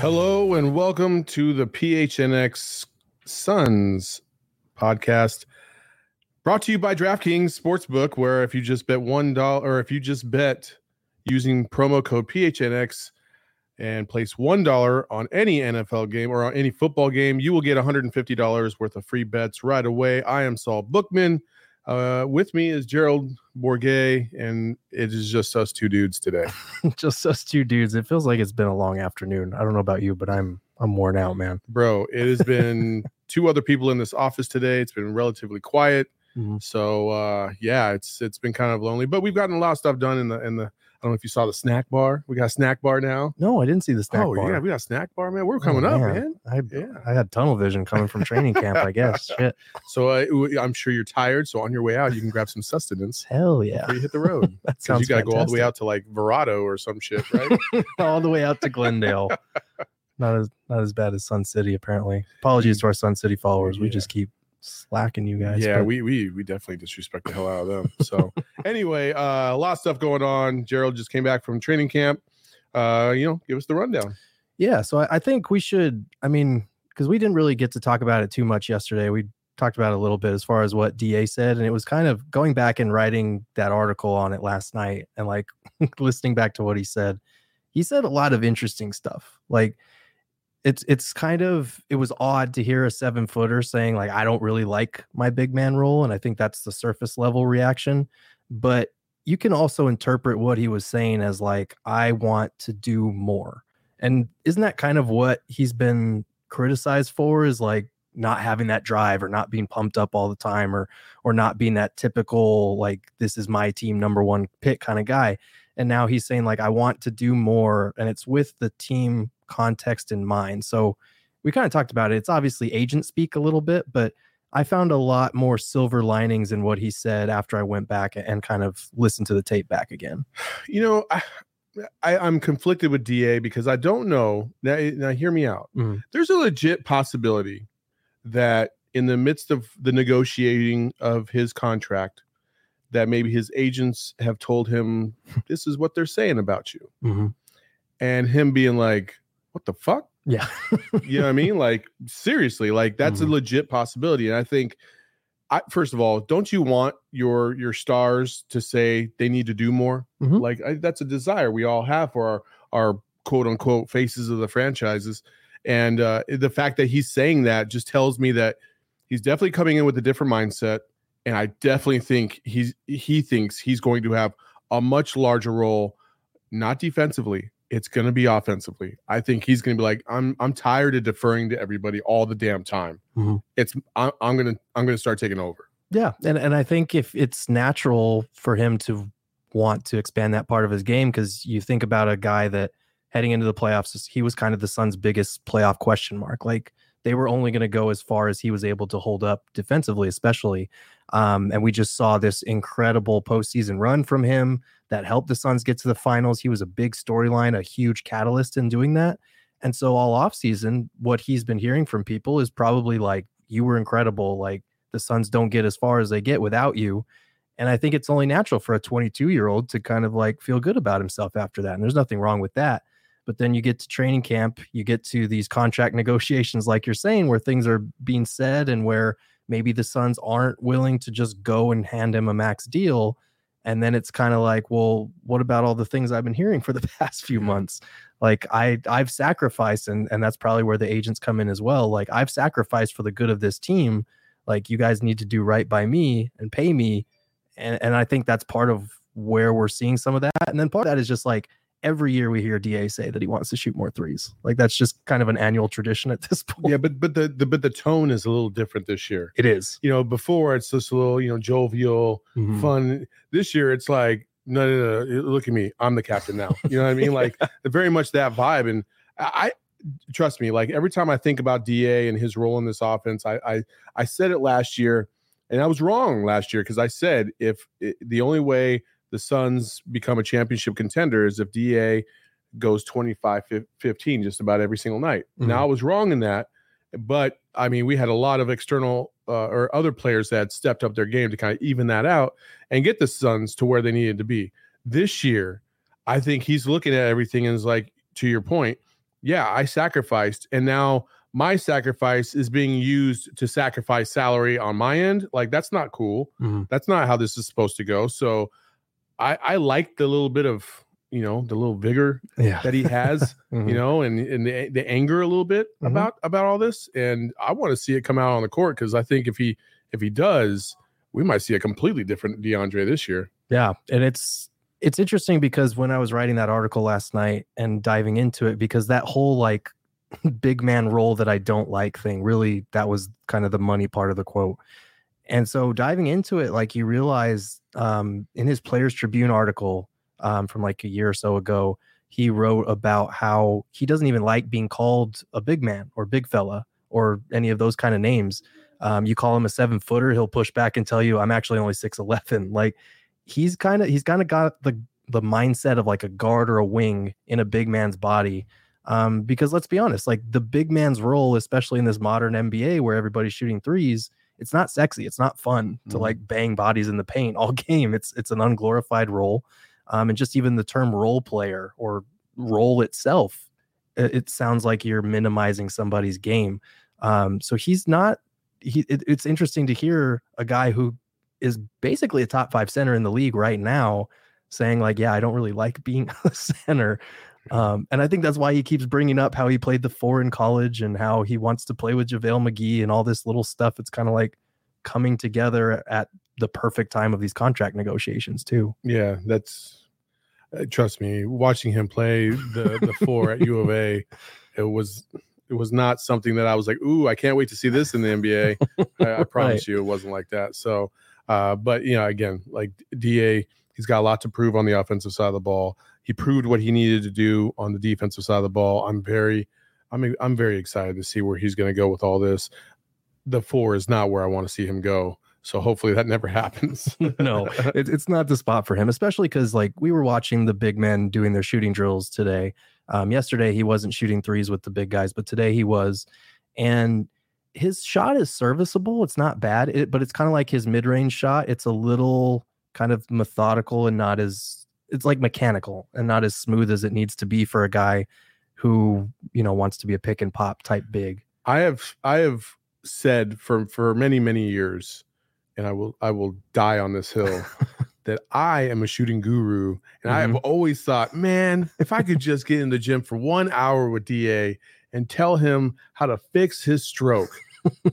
Hello and welcome to the PHNX Suns podcast. Brought to you by DraftKings Sportsbook, where if you just bet one dollar or if you just bet using promo code PHNX and place one dollar on any NFL game or on any football game, you will get $150 worth of free bets right away. I am Saul Bookman. Uh, with me is Gerald Bourguet, and it is just us two dudes today. just us two dudes. It feels like it's been a long afternoon. I don't know about you, but I'm I'm worn out, man. Bro, it has been two other people in this office today. It's been relatively quiet. Mhm. So uh yeah, it's it's been kind of lonely, but we've gotten a lot of stuff done in the in the I don't know if you saw the snack bar. We got a snack bar now. No, I didn't see the snack oh bar. yeah, we got a snack bar, man. We're Oh, coming up, man. I Yeah. I had tunnel vision coming from training camp. I guess. Shit. So uh, I'm sure you're tired. So on your way out, you can grab some sustenance Hell yeah. before you hit the road. That sounds you got to go all the way out to like Verrado or some shit, right? all the way out to Glendale. not as not as bad as Sun City, apparently. Apologies to our Sun City followers. We Yeah. just keep slacking you guys. yeah, but we we we definitely disrespect the hell out of them. So anyway, uh, a lot of stuff going on. Gerald just came back from training camp. Uh, you know, give us the rundown. yeah. So I, I think we should. I mean, because we didn't really get to talk about it too much yesterday. We talked about it a little bit as far as what Da said, and it was kind of going back and writing that article on it last night, and like listening back to what he said. He said a lot of interesting stuff. Like it's it's kind of it was odd to hear a seven footer saying like I don't really like my big man role, and I think that's the surface level reaction. But you can also interpret what he was saying as like I want to do more, and isn't that kind of what he's been criticized for? Is like not having that drive or not being pumped up all the time or or not being that typical like this is my team number one pick kind of guy and now he's saying like i want to do more and it's with the team context in mind so we kind of talked about it it's obviously agent speak a little bit but i found a lot more silver linings in what he said after i went back and kind of listened to the tape back again You know, I, I I'm conflicted with Da because I don't know. Now, now hear me out. Mhm. There's a legit possibility that in the midst of the negotiating of his contract, that maybe his agents have told him this is what they're saying about you, and him being like, "What the fuck." yeah you know what I mean? Like seriously, like that's Mhm. a legit possibility. And I think, I first of all, don't you want your your stars to say they need to do more? Mhm. Like I, that's a desire we all have for our our quote unquote faces of the franchises. And uh, the fact that he's saying that just tells me that he's definitely coming in with a different mindset. And I definitely think he's he thinks he's going to have a much larger role, not defensively. It's going to be offensively. I think he's going to be like, I'm I'm tired of deferring to everybody all the damn time. Mhm. It's I'm, I'm gonna I'm gonna start taking over. Yeah, and and I think if it's natural for him to want to expand that part of his game, because you think about a guy that heading into the playoffs, he was kind of the Suns' biggest playoff question mark. Like they were only going to go as far as he was able to hold up defensively, especially. Um, and we just saw this incredible postseason run from him that helped the Suns get to the finals. He was a big storyline, a huge catalyst in doing that. And so all offseason, what he's been hearing from people is probably like, you were incredible. Like the Suns don't get as far as they get without you. And I think it's only natural for a 22 year old to kind of like feel good about himself after that. And there's nothing wrong with that. But then you get to training camp, you get to these contract negotiations, like you're saying, where things are being said and where maybe the Suns aren't willing to just go and hand him a max deal. And then it's kind of like, well, what about all the things I've been hearing for the past few mm-hmm. months? Like I I've sacrificed, and and that's probably where the agents come in as well. Like I've sacrificed for the good of this team. Like you guys need to do right by me and pay me. And and I think that's part of where we're seeing some of that. And then part of that is just like every year we hear Da say that he wants to shoot more threes. Like that's just kind of an annual tradition at this point. Yeah, but but the, the but the tone is a little different this year. it is. You know, before it's just a little you know jovial, Mhm. fun. This year it's like no, no, no. Look at me, I'm the captain now. You know what I mean? Like very much that vibe. And I, I trust me. Like every time I think about Da and his role in this offense, I I, I said it last year, and I was wrong last year because I said if it, the only way the Suns become a championship contender is if Da goes 25 15 just about every single night. Now I was wrong in that, but I mean we had a lot of external uh, or other players that stepped up their game to kind of even that out and get the Suns to where they needed to be. This year, I think he's looking at everything and is like, to your point, yeah, I sacrificed, and now my sacrifice is being used to sacrifice salary on my end. Like that's not cool. Mhm. That's not how this is supposed to go. So, I I like the little bit of you know the little vigor Yeah. that he has Mhm. you know, and and the, the anger a little bit Mhm. about about all this. And I want to see it come out on the court because I think if he if he does, we might see a completely different DeAndre this year. Yeah, and it's it's interesting because when I was writing that article last night and diving into it, because that whole like big man role that I don't like thing really that was kind of the money part of the quote. And so diving into it, like you realize um, in his Players Tribune article um, from like a year or so ago, he wrote about how he doesn't even like being called a big man or big fella or any of those kind of names. Um, you call him a seven footer, he'll push back and tell you, I'm actually only 6'11. Like he's kind of he's kind of got the the mindset of like a guard or a wing in a big man's body. Um, because let's be honest, like the big man's role, especially in this modern NBA where everybody's shooting threes, it's not sexy. It's not fun to Mhm. like bang bodies in the paint all game. It's it's an unglorified role. Um, and just even the term role player or role itself, it, it sounds like you're minimizing somebody's game. Um, so he's not. He. It, it's interesting to hear a guy who is basically a top five center in the league right now saying like, yeah, I don't really like being a center. Um, and I think that's why he keeps bringing up how he played the four in college and how he wants to play with JaVale McGee and all this little stuff. It's kind of like coming together at the perfect time of these contract negotiations too. Yeah, that's uh, trust me. Watching him play the the four at U of A, it was it was not something that I was like, ooh, I can't wait to see this in the NBA. I, I promise you, it wasn't like that. So, uh, but you know, again, like Da, he's got a lot to prove on the offensive side of the ball. He proved what he needed to do on the defensive side of the ball. I'm very, I'm I'm very excited to see where he's going to go with all this. The four is not where I want to see him go. So hopefully that never happens. no, it, it's not the spot for him, especially because like we were watching the big men doing their shooting drills today. Um, yesterday he wasn't shooting threes with the big guys, but today he was, and his shot is serviceable. It's not bad, it, but it's kind of like his mid-range shot. It's a little kind of methodical and not as it's like mechanical and not as smooth as it needs to be for a guy who you know wants to be a pick and pop type big. I have I have said for for many many years, and I will I will die on this hill that I am a shooting guru, and I have mm-hmm. always thought, man, if I could just get in the gym for one hour with Da and tell him how to fix his stroke,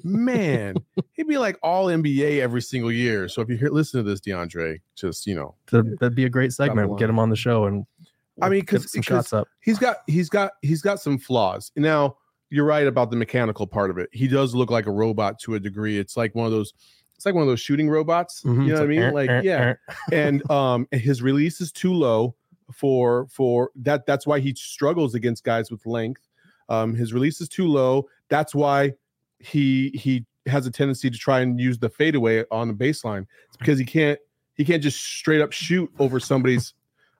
man, he'd be like all NBA every single year. So if you hear listen to this, DeAndre, just you know, That'd, that'd be a great segment. line. Get him on the show and I mean, get 'cause- some 'cause- shots up. he's got he's got he's got some flaws. Now you're right about the mechanical part of it. He does look like a robot to a degree. It's like one of those. It's like one of those shooting robots. Mhm. You know It's what I mean? "Er, Like er, yeah. er." And um, his release is too low for for that. That's why he struggles against guys with length. Um, his release is too low. That's why he he has a tendency to try and use the fadeaway on the baseline. It's because he can't he can't just straight up shoot over somebody's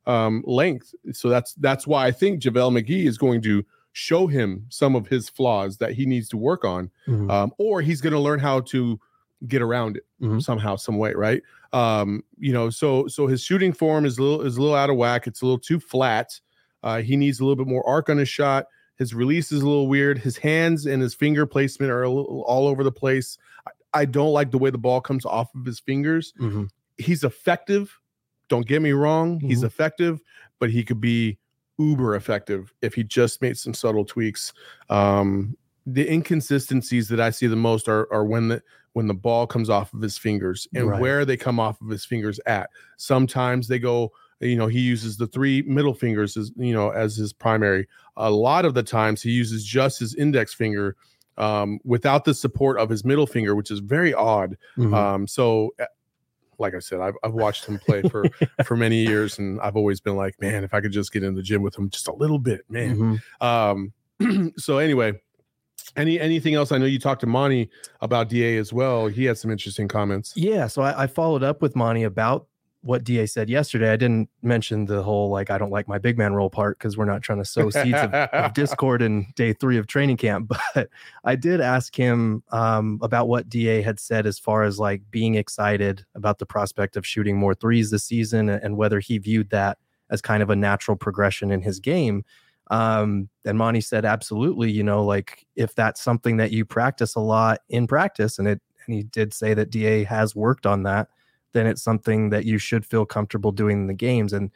um, length. So that's that's why I think JaVale McGee is going to show him some of his flaws that he needs to work on, Mhm. um, or he's going to learn how to get around it Mhm. somehow, some way, right? Um, you know, so so his shooting form is a little is a little out of whack. It's a little too flat. Uh, he needs a little bit more arc on his shot. His release is a little weird. His hands and his finger placement are a little all over the place. I, I don't like the way the ball comes off of his fingers Mhm. he's effective. Don't get me wrong, he's Mhm. effective, but he could be uber effective if he just made some subtle tweaks. Um, the inconsistencies that I see the most are are when the when the ball comes off of his fingers and Right. where they come off of his fingers at. Sometimes they go you know he uses the three middle fingers as you know as his primary. A lot of the times he uses just his index finger um, without the support of his middle finger which is very odd. Mhm. um, so uh, like i said I've, I've watched him play for for many years and i've always been like man if i could just get in the gym with him just a little bit man. Mhm. um so anyway any anything else? I know you talked to monty about da as well. He had some interesting comments. Yeah, so I, I followed up with Monty about what Da said yesterday. I didn't mention the whole like I don't like my big man role part because we're not trying to sow seeds of, of discord in day three of training camp. But I did ask him um, about what Da had said as far as like being excited about the prospect of shooting more threes this season and, whether he viewed that as kind of a natural progression in his game. Um, and Monty said, absolutely, you know, like if that's something that you practice a lot in practice, and it and he did say that DA has worked on that, then it's something that you should feel comfortable doing in the games. And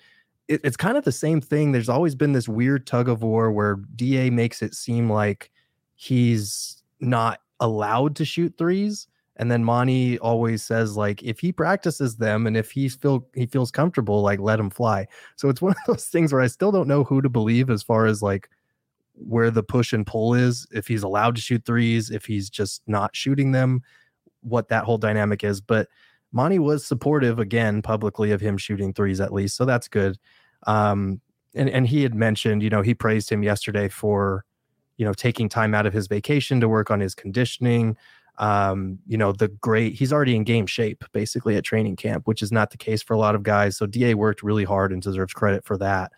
it, it's kind of the same thing. There's always been this weird tug of war where DA makes it seem like he's not allowed to shoot threes. And then Monty always says, like, if he practices them and if he's feel he feels comfortable, like let him fly. So it's one of those things where I still don't know who to believe as far as like where the push and pull is, if he's allowed to shoot threes, if he's just not shooting them, what that whole dynamic is. But Monty was supportive again publicly of him shooting threes at least, so that's good. Um, and and he had mentioned, you know, he praised him yesterday for, you know, taking time out of his vacation to work on his conditioning. Um, you know, the great he's already in game shape basically at training camp, which is not the case for a lot of guys. So DA worked really hard and deserves credit for that.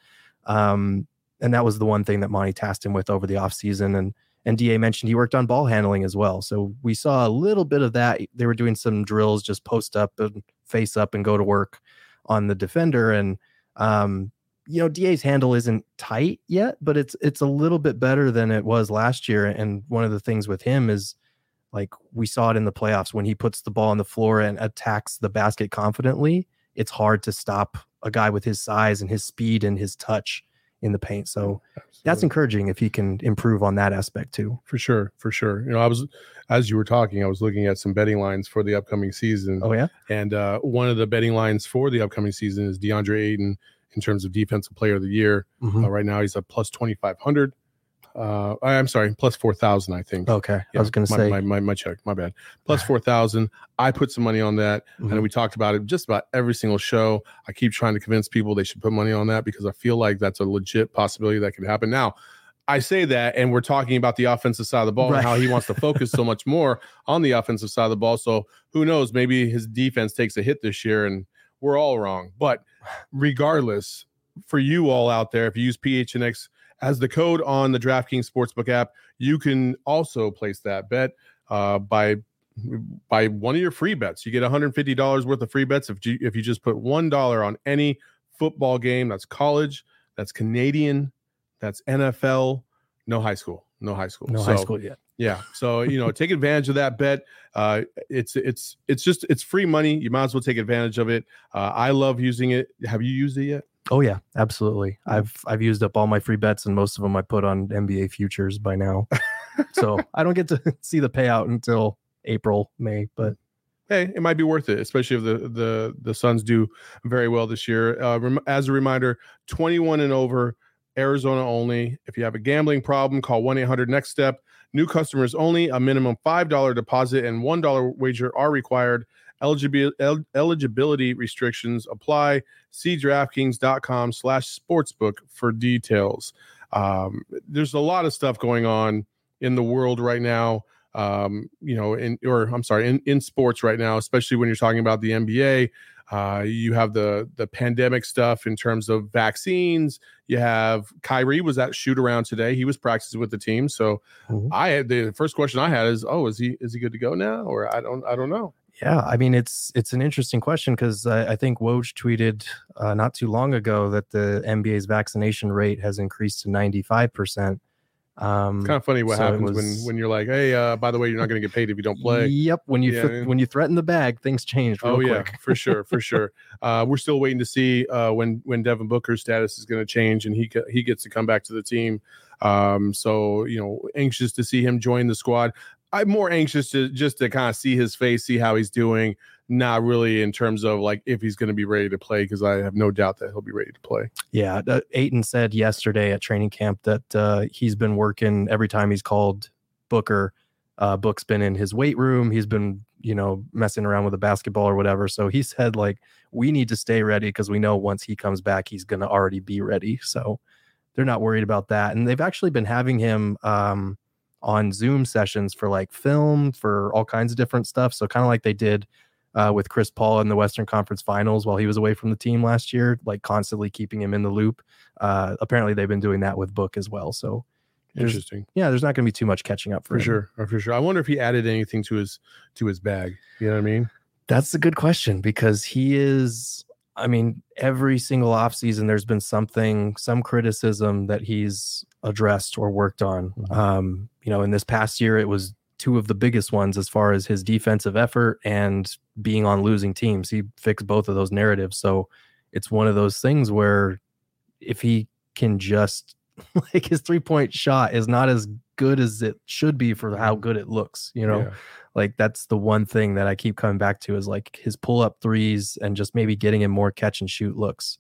Um, and that was the one thing that Monty tasked him with over the offseason. And and Da mentioned he worked on ball handling as well. So we saw a little bit of that. They were doing some drills, just post up and face up and go to work on the defender. And um, you know, DA's handle isn't tight yet, but it's it's a little bit better than it was last year. And one of the things with him is like we saw it in the playoffs when he puts the ball on the floor and attacks the basket confidently, it's hard to stop a guy with his size and his speed and his touch in the paint. So that's encouraging if he can improve on that aspect too. for sure for sure you know i was as you were talking i was looking at some betting lines for the upcoming season Oh yeah. and uh, one of the betting lines for the upcoming season is deandre ayton in terms of defensive player of the year Mhm. uh, right now he's at plus 2500 uh I- i'm sorry plus 4000 i think Okay. I was going to say. my, my, my check my bad plus 4000 i put some money on that Mhm. and we talked about it just about every single show i keep trying to convince people they should put money on that because i feel like that's a legit possibility that could happen now i say that and we're talking about the offensive side of the ball Right. and how he wants to focus so much more on the offensive side of the ball so who knows maybe his defense takes a hit this year and we're all wrong but regardless for you all out there if you use phnx as the code on the DraftKings Sportsbook app, you can also place that bet uh, by by one of your free bets. You get $150 worth of free bets if you if you just put one dollar on any football game. That's college, that's Canadian, that's NFL, no high school, no high school, no So, high school yet. Yeah, so you know, take advantage of that bet. Uh, it's it's it's just it's free money. You might as well take advantage of it. Uh, I love using it. Have you used it yet? Oh yeah, absolutely. I've I've used up all my free bets and most of them I put on NBA futures by now. so I don't get to see the payout until April, May, but hey, it might be worth it, especially if the the the Suns do very well this year. Uh, rem- as a reminder, 21 and over, Arizona only. If you have a gambling problem, call 1 800 Next Step. New customers only. A minimum five dollar deposit and one dollar wager are required. Eligibility eligibility restrictions apply. See DraftKings.com slash sportsbook for details. Um, there's a lot of stuff going on in the world right now um, you know, in or I'm sorry, in, in sports right now, especially when you're talking about the NBA. Uh, you have the the pandemic stuff in terms of vaccines. You have Kyrie was at shoot around today. He was practicing with the team. So Mhm. I had the first question I had is, oh, is he is he good to go now? Or I don't I don't know. Yeah, I mean it's it's an interesting question because I, I think Woj tweeted uh, not too long ago that the NBA's vaccination rate has increased to ninety five percent. Um, It's kind of funny what so happens when was- when you're like, hey, uh, by the way, you're not going to get paid if you don't play. Yep. When you Yeah, th- when you threaten the bag, things change real Oh yeah, for sure, for sure. Uh, we're still waiting to see uh, when when Devin Booker's status is going to change and he he gets to come back to the team. Um, so you know, anxious to see him join the squad. I'm more anxious to just to kind of see his face, see how he's doing, not really in terms of like if he's going to be ready to play because I have no doubt that he'll be ready to play. Yeah, uh, Ayton said yesterday at training camp that uh, he's been working every time he's called Booker. Uh, Book's been in his weight room. He's been, you know, messing around with a basketball or whatever. So he said like we need to stay ready because we know once he comes back, he's going to already be ready. So they're not worried about that. And they've actually been having him um, on Zoom sessions for like film, for all kinds of different stuff. So kind of like they did uh, with Chris Paul in the Western Conference Finals while he was away from the team last year, like constantly keeping him in the loop. Uh, apparently, they've been doing that with Book as well. So there's- Interesting. yeah, there's not going to be too much catching up for, For sure. For sure. I wonder if he added anything to his to his bag. You know what I mean? That's a good question because he is. I mean, every single offseason, there's been something, some criticism that he's addressed or worked on. Mhm. Um, you know, in this past year, it was two of the biggest ones as far as his defensive effort and being on losing teams. He fixed both of those narratives. So it's one of those things where if he can just like his three point shot is not as good as it should be for how good it looks, you know Yeah. Like that's the one thing that I keep coming back to is like his pull up threes and just maybe getting him more catch and shoot looks.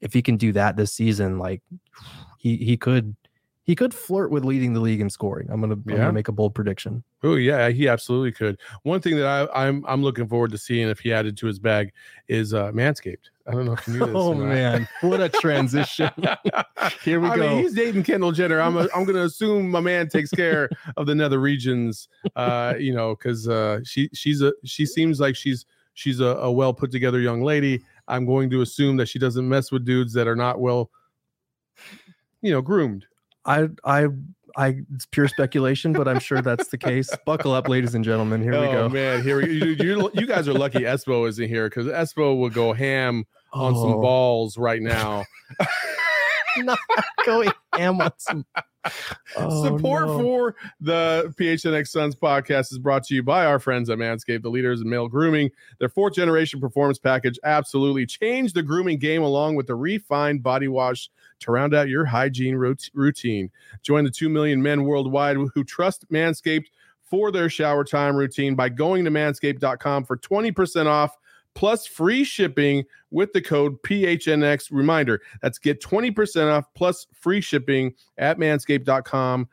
If he can do that this season, like he he could he could flirt with leading the league in scoring. I'm gonna I'm gonna make a bold prediction. Oh yeah, he absolutely could. One thing that I, I'm I'm looking forward to seeing if he added to his bag is uh, Manscaped. I don't know if you knew this. Oh man, what a transition! Here we I go. Mean, he's dating Kendall Jenner. I'm a, I'm going to assume my man takes care of the nether regions. Uh, you know, because uh, she she's a she seems like she's she's a, a well put together young lady. I'm going to assume that she doesn't mess with dudes that are not well, you know, groomed. I I I it's pure speculation, but I'm sure that's the case. Buckle up, ladies and gentlemen. Here we oh go. man, here we you, you, you guys are lucky Espo isn't here because Espo will go ham on some Oh, balls right now. not going ham on some. Oh, Support no. for the PHNX Suns podcast is brought to you by our friends at Manscaped, the leaders in male grooming. Their fourth generation performance package absolutely changed the grooming game along with the refined body wash to round out your hygiene routine. Join the 2 million men worldwide who trust Manscaped for their shower time routine by going to manscaped.com for 20% off plus free shipping with the code PHNX. Reminder that's get 20% off plus free shipping at manscaped.com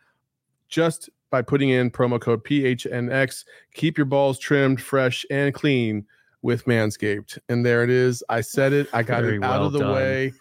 just by putting in promo code PHNX. Keep your balls trimmed, fresh, and clean with Manscaped. And there it is. I said it. I got Very it out well of the done. way.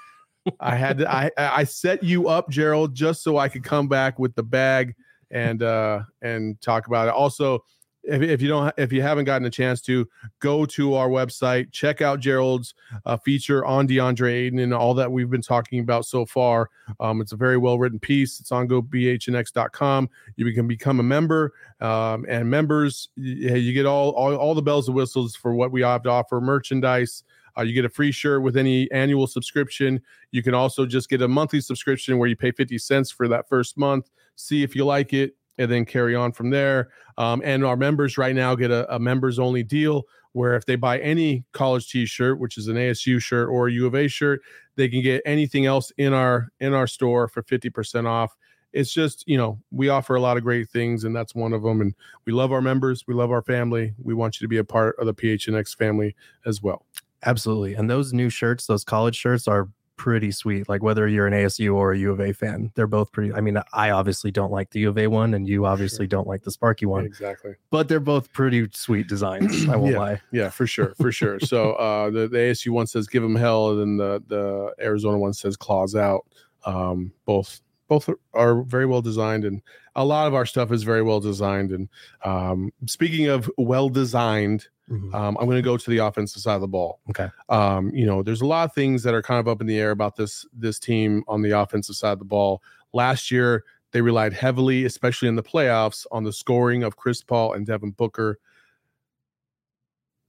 I had to I I set you up, Gerald, just so I could come back with the bag and uh and talk about it. Also, if, if you don't if you haven't gotten a chance to go to our website, check out Gerald's uh, feature on DeAndre Ayton and all that we've been talking about so far. Um, it's a very well written piece. It's on gophnx.com. You can become a member, um, and members, you, you get all, all all the bells and whistles for what we have to offer merchandise. Uh, you get a free shirt with any annual subscription. You can also just get a monthly subscription where you pay 50 cents for that first month, see if you like it, and then carry on from there. Um, and our members right now get a, a members only deal where if they buy any college t shirt, which is an ASU shirt or a U of A shirt, they can get anything else in our in our store for 50% off. It's just, you know, we offer a lot of great things, and that's one of them. And we love our members, we love our family. We want you to be a part of the PHNX family as well. Absolutely. And those new shirts, those college shirts are pretty sweet. Like whether you're an ASU or a U of A fan, they're both pretty. I mean, I obviously don't like the U of A one, and you obviously Sure. don't like the Sparky one, Exactly. but they're both pretty sweet designs. I won't Yeah. lie. Yeah, for sure, for sure. So uh, the, the ASU one says "Give them hell," and then the the Arizona one says "Claws out." Um, both both are- very well designed, and a lot of our stuff is very well designed. And um, speaking of well designed, Mhm. um, I'm going to go to the offensive side of the ball. Okay. Um, you know, there's a lot of things that are kind of up in the air about this this team on the offensive side of the ball. Last year, they relied heavily, especially in the playoffs, on the scoring of Chris Paul and Devin Booker.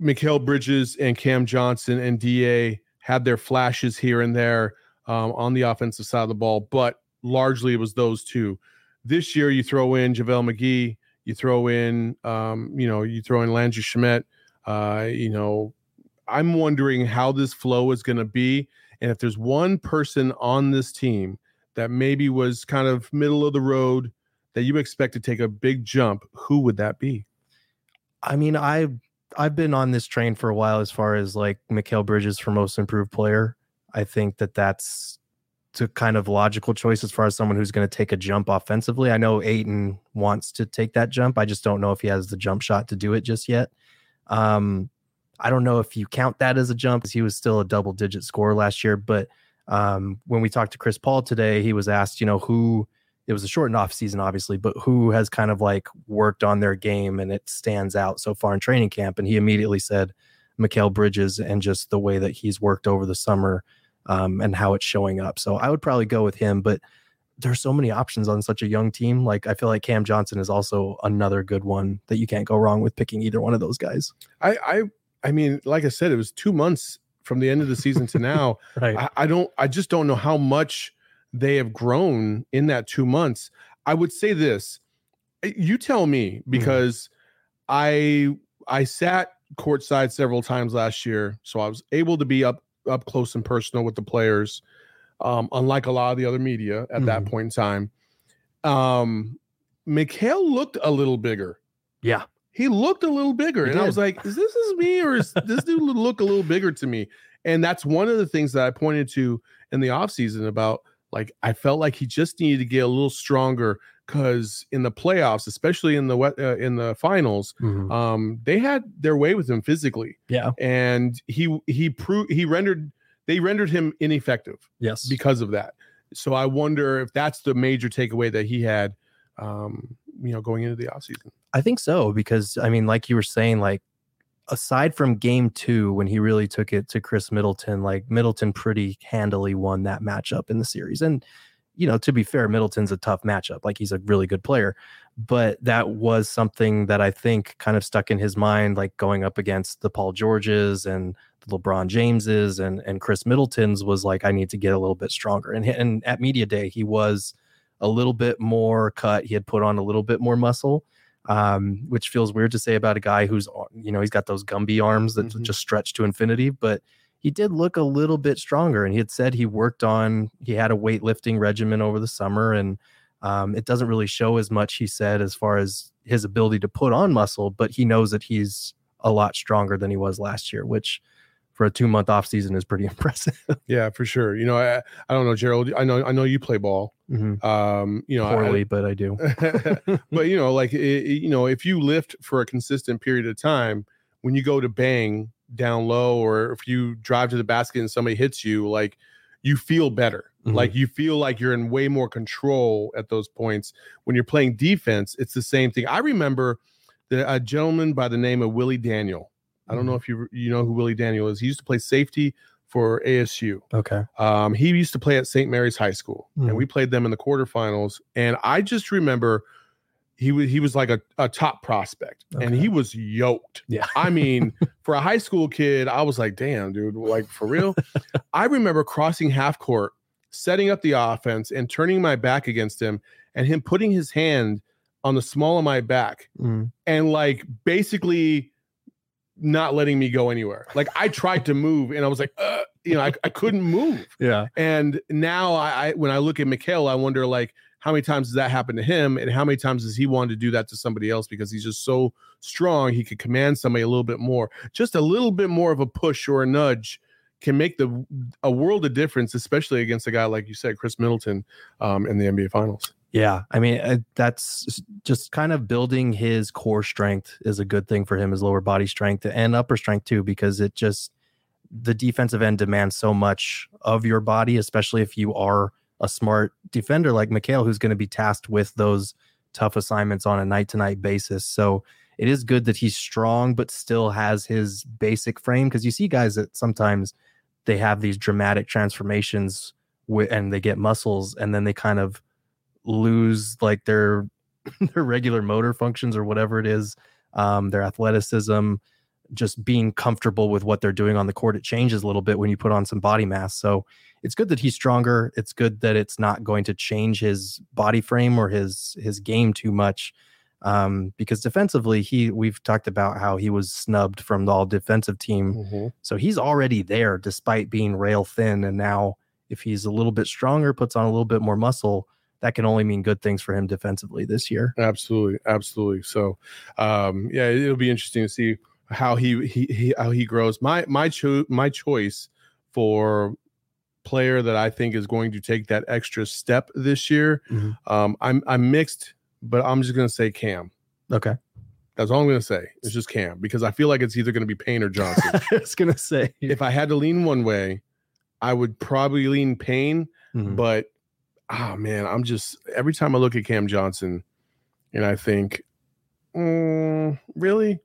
Mikal Bridges and Cam Johnson and Da had their flashes here and there um, on the offensive side of the ball, but largely it was those two. This year, you throw in JaVale McGee, you throw in, um, you know, you throw in Landry Shamet. Uh, you know, I'm wondering how this flow is going to be, and if there's one person on this team that maybe was kind of middle of the road that you expect to take a big jump, who would that be? I mean, I I've been on this train for a while as far as like Mikal Bridges for most improved player. I think that that's to kind of logical choice as far as someone who's going to take a jump offensively. I know Ayton wants to take that jump. I just don't know if he has the jump shot to do it just yet. Um, I don't know if you count that as a jump, because he was still a double digit scorer last year. But um, when we talked to Chris Paul today, he was asked, you know, who it was a shortened off season, obviously, but who has kind of like worked on their game and it stands out so far in training camp. And he immediately said, Mikal Bridges and just the way that he's worked over the summer um, and how it's showing up. So I would probably go with him, but there's so many options on such a young team. Like I feel like Cam Johnson is also another good one that you can't go wrong with picking either one of those guys. I I I mean, like I said, it was two months from the end of the season to now. right. I, I don't I just don't know how much they have grown in that two months. I would say this. eh, You tell me because I I sat courtside several times last year, so I was able to be up up close and personal with the players. Um, unlike a lot of the other media at that Mhm. point in time. Um Mikal looked a little bigger. yeah. He looked a little bigger. He and I was like, is this is me or is this dude look a little bigger to me? And that's one of the things that I pointed to in the offseason about like I felt like he just needed to get a little stronger because in the playoffs, especially in the wet- uh, in the finals, Mhm. um, they had their way with him physically, Yeah. and he he proved he rendered they rendered him ineffective Yes. because of that. So I wonder if that's the major takeaway that he had, um, you know, going into the offseason. I think so because I mean, like you were saying, like aside from game two when he really took it to Khris Middleton, like Middleton pretty handily won that matchup in the series. And you know, to be fair, Middleton's a tough matchup. Like he's a really good player, but that was something that I think kind of stuck in his mind, like going up against the Paul Georges and the LeBron Jameses and and Khris Middleton's was like, I need to get a little bit stronger. And and at media day, he was a little bit more cut. He had put on a little bit more muscle um, which feels weird to say about a guy who's you know he's got those Gumby arms that Mhm. just stretch to infinity, but he did look a little bit stronger. And he had said he worked on he had a weightlifting regimen over the summer, and um, it doesn't really show as much. He said as far as his ability to put on muscle, but he knows that he's a lot stronger than he was last year, which for a two month off season is pretty impressive. Yeah, for sure. You know, I I don't know, Gerald. I know I know you play ball. Mhm. Um, you know, I- Poorly, but I do. but you know, like i- i- you know, if you lift for a consistent period of time, when you go to bang down low, or if you drive to the basket and somebody hits you, like you feel better. Mhm. Like you feel like you're in way more control at those points. When you're playing defense, it's the same thing. I remember the, a gentleman by the name of Willie Daniel. I don't know if you you know who Willie Daniel is. He used to play safety for ASU. Okay. Um, he used to play at St. Mary's High School, Mhm. and we played them in the quarterfinals. And I just remember he was he was like a, a top prospect, and he was yoked. Yeah. I mean, for a high school kid, I was like, damn, dude, like for real. I remember crossing half court, setting up the offense, and turning my back against him, and him putting his hand on the small of my back, Mm. and like basically not letting me go anywhere. Like I tried to move, and I was like, uh, you know, I, I couldn't move. Yeah. And now I, I when I look at Mikal, I wonder like how many times does that happen to him, and how many times does he want to do that to somebody else because he's just so strong, he could command somebody a little bit more. Just a little bit more of a push or a nudge can make the a world of difference, especially against a guy like you said, Khris Middleton, um, in the NBA Finals. Yeah, I mean uh, that's just kind of building his core strength is a good thing for him, his lower body strength and upper strength too, because it just the defensive end demands so much of your body, especially if you are a smart defender like Mikal, who's going to be tasked with those tough assignments on a night to night basis. So it is good that he's strong, but still has his basic frame because you see guys that sometimes they have these dramatic transformations and they get muscles and then they kind of lose like their their regular motor functions or whatever it is um their athleticism just being comfortable with what they're doing on the court it changes a little bit when you put on some body mass so it's good that he's stronger it's good that it's not going to change his body frame or his his game too much um because defensively he we've talked about how he was snubbed from the all defensive team so he's already there despite being rail thin. And now, if he's a little bit stronger, puts on a little bit more muscle, that can only mean good things for him defensively this year. Absolutely, absolutely. So, um, yeah, it'll be interesting to see how he he, he how he grows. My my cho- my choice for player that I think is going to take that extra step this year. Mhm. Um, I'm I'm mixed, but I'm just gonna say Cam. Okay. That's all I'm gonna say. It's just Cam because I feel like it's either gonna be Payne or Johnson. I was gonna say. if I had to lean one way, I would probably lean Payne. Mhm. But oh man, I'm just every time I look at Cam Johnson, and I think, mm, really,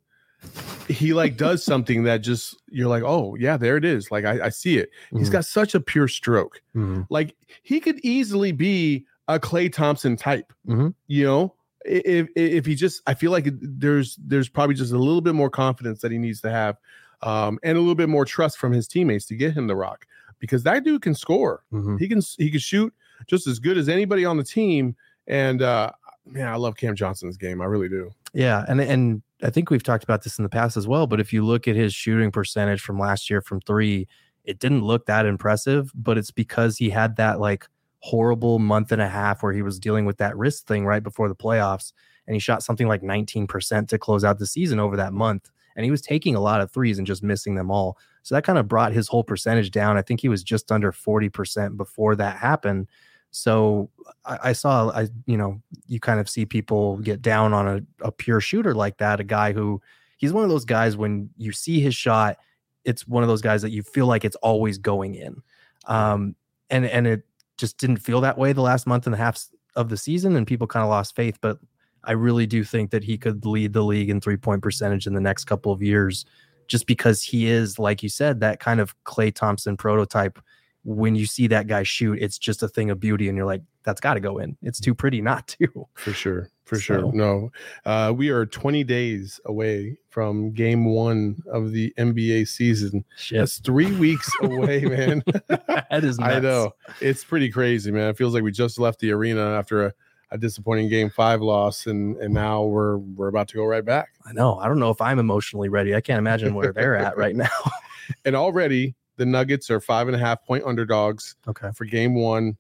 he like does something that just you're like, oh yeah, there it is. Like I, I see it. He's Mhm. got such a pure stroke. Mhm. Like he could easily be a Klay Thompson type. Mhm. You know, if if he just, I feel like there's there's probably just a little bit more confidence that he needs to have, um, and a little bit more trust from his teammates to get him the rock because that dude can score. Mhm. He can he can shoot just as good as anybody on the team. And uh, man, I love Cam Johnson's game. I really do. Yeah, and and I think we've talked about this in the past as well. But if you look at his shooting percentage from last year from three, it didn't look that impressive. But it's because he had that like horrible month and a half where he was dealing with that wrist thing right before the playoffs, and he shot something like 19% to close out the season over that month. And he was taking a lot of threes and just missing them all. So that kind of brought his whole percentage down. I think he was just under 40% before that happened. So I, I saw, I you know, you kind of see people get down on a, a pure shooter like that, a guy who he's one of those guys when you see his shot, it's one of those guys that you feel like it's always going in. Um, and and it just didn't feel that way the last month and a half of the season, and people kind of lost faith. But I really do think that he could lead the league in three point percentage in the next couple of years, just because he is, like you said, that kind of Klay Thompson prototype. When you see that guy shoot, it's just a thing of beauty, and you're like, that's got to go in. It's too pretty not to. For sure. For So- sure. No, uh, we are 20 days away from game one of the NBA season. Shit, That's three weeks away, man. that is. I know. It's pretty crazy, man. It feels like we just left the arena after a, a disappointing game five loss, and and now we're we're about to go right back. I know. I don't know if I'm emotionally ready. I can't imagine where they're at right now. And already the Nuggets are five and a half point underdogs Okay. for game one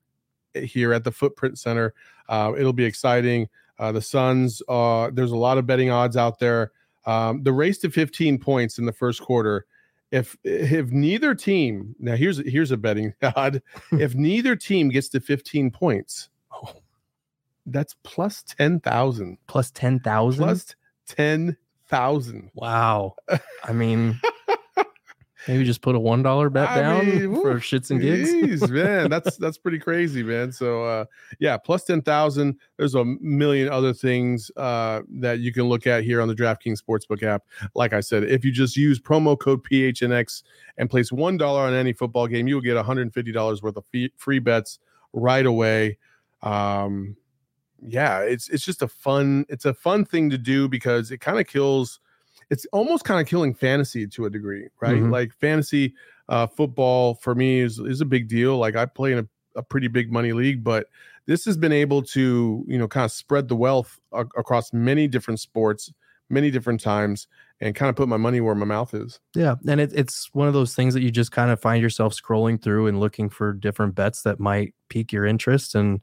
here at the Footprint Center. Uh, it'll be exciting. Uh, the Suns, uh, there's a lot of betting odds out there. Um, the race to 15 points in the first quarter. If if neither team now here's here's a betting odd. if neither team gets to 15 points, Oh, that's plus 10,000. plus 10,000? Plus 10,000. Wow. I mean, maybe just put a $1 bet I down mean, for shits and gigs. Jeez, man, that's that's pretty crazy, man. So uh yeah, plus 10,000. There's a million other things uh that you can look at here on the DraftKings Sportsbook app. Like I said, if you just use promo code PHNX and place $1 on any football game, you will get $150 worth of fee- free bets right away. Um yeah, it's it's just a fun it's a fun thing to do because it kind of kills it's almost kind of killing fantasy to a degree, right? Mhm. Like fantasy uh, football for me is is a big deal. Like I play in a, a pretty big money league, but this has been able to you know kind of spread the wealth a- across many different sports, many different times, and kind of put my money where my mouth is. Yeah. And it, it's one of those things that you just kind of find yourself scrolling through and looking for different bets that might pique your interest. And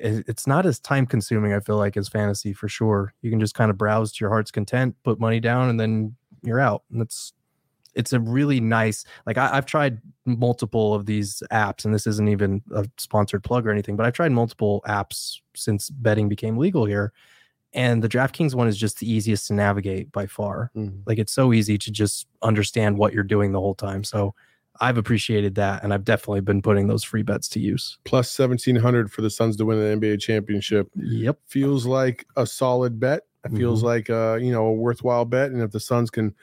it's not as time consuming, I feel like, as fantasy for sure. You can just kind of browse to your heart's content, put money down, and then you're out. And it's, it's a really nice, like I, I've tried multiple of these apps, and this isn't even a sponsored plug or anything, but I've tried multiple apps since betting became legal here. And the DraftKings one is just the easiest to navigate by far mm. like it's so easy to just understand what you're doing the whole time so i've appreciated that and i've definitely been putting those free bets to use Plus seventeen hundred for the Suns to win the NBA championship. yep feels like a solid bet. It feels like a you know a worthwhile bet, and if the Suns can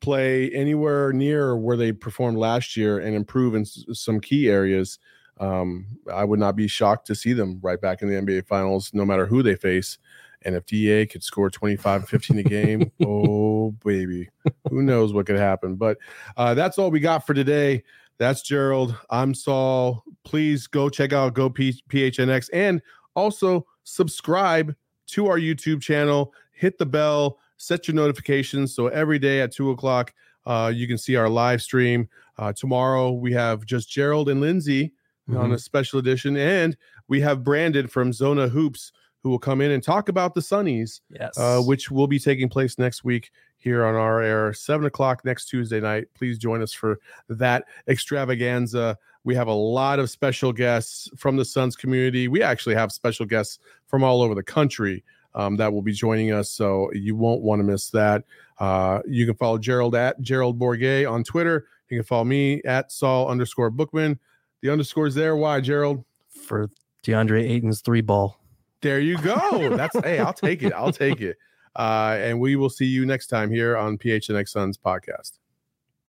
play anywhere near where they performed last year and improve in s- some key areas, um, I would not be shocked to see them right back in the NBA Finals, no matter who they face. And if DA could score 25, 15 a game, oh baby, who knows what could happen. But uh, that's all we got for today. That's Gerald. I'm Saul. Please go check out Go P- PHNX and also subscribe to our YouTube channel. Hit the bell, set your notifications so every day at two o'clock uh, you can see our live stream. Uh, tomorrow we have just Gerald and Lindsay on a special edition, and we have Brandon from Zona Hoops who will come in and talk about the Sunnies yes uh, which will be taking place next week here on our air, seven o'clock next Tuesday night. Please join us for that extravaganza. We have a lot of special guests from the Suns community. We actually have special guests from all over the country um, that will be joining us. So you won't want to miss that. Uh, you can follow Gerald at Gerald Bourguet on Twitter. You can follow me at Saul underscore Bookman. The underscore's there. Why, Gerald? For DeAndre Ayton's three ball. There you go. That's hey, I'll take it. I'll take it. Uh, and we will see you next time here on PHNX Suns podcast.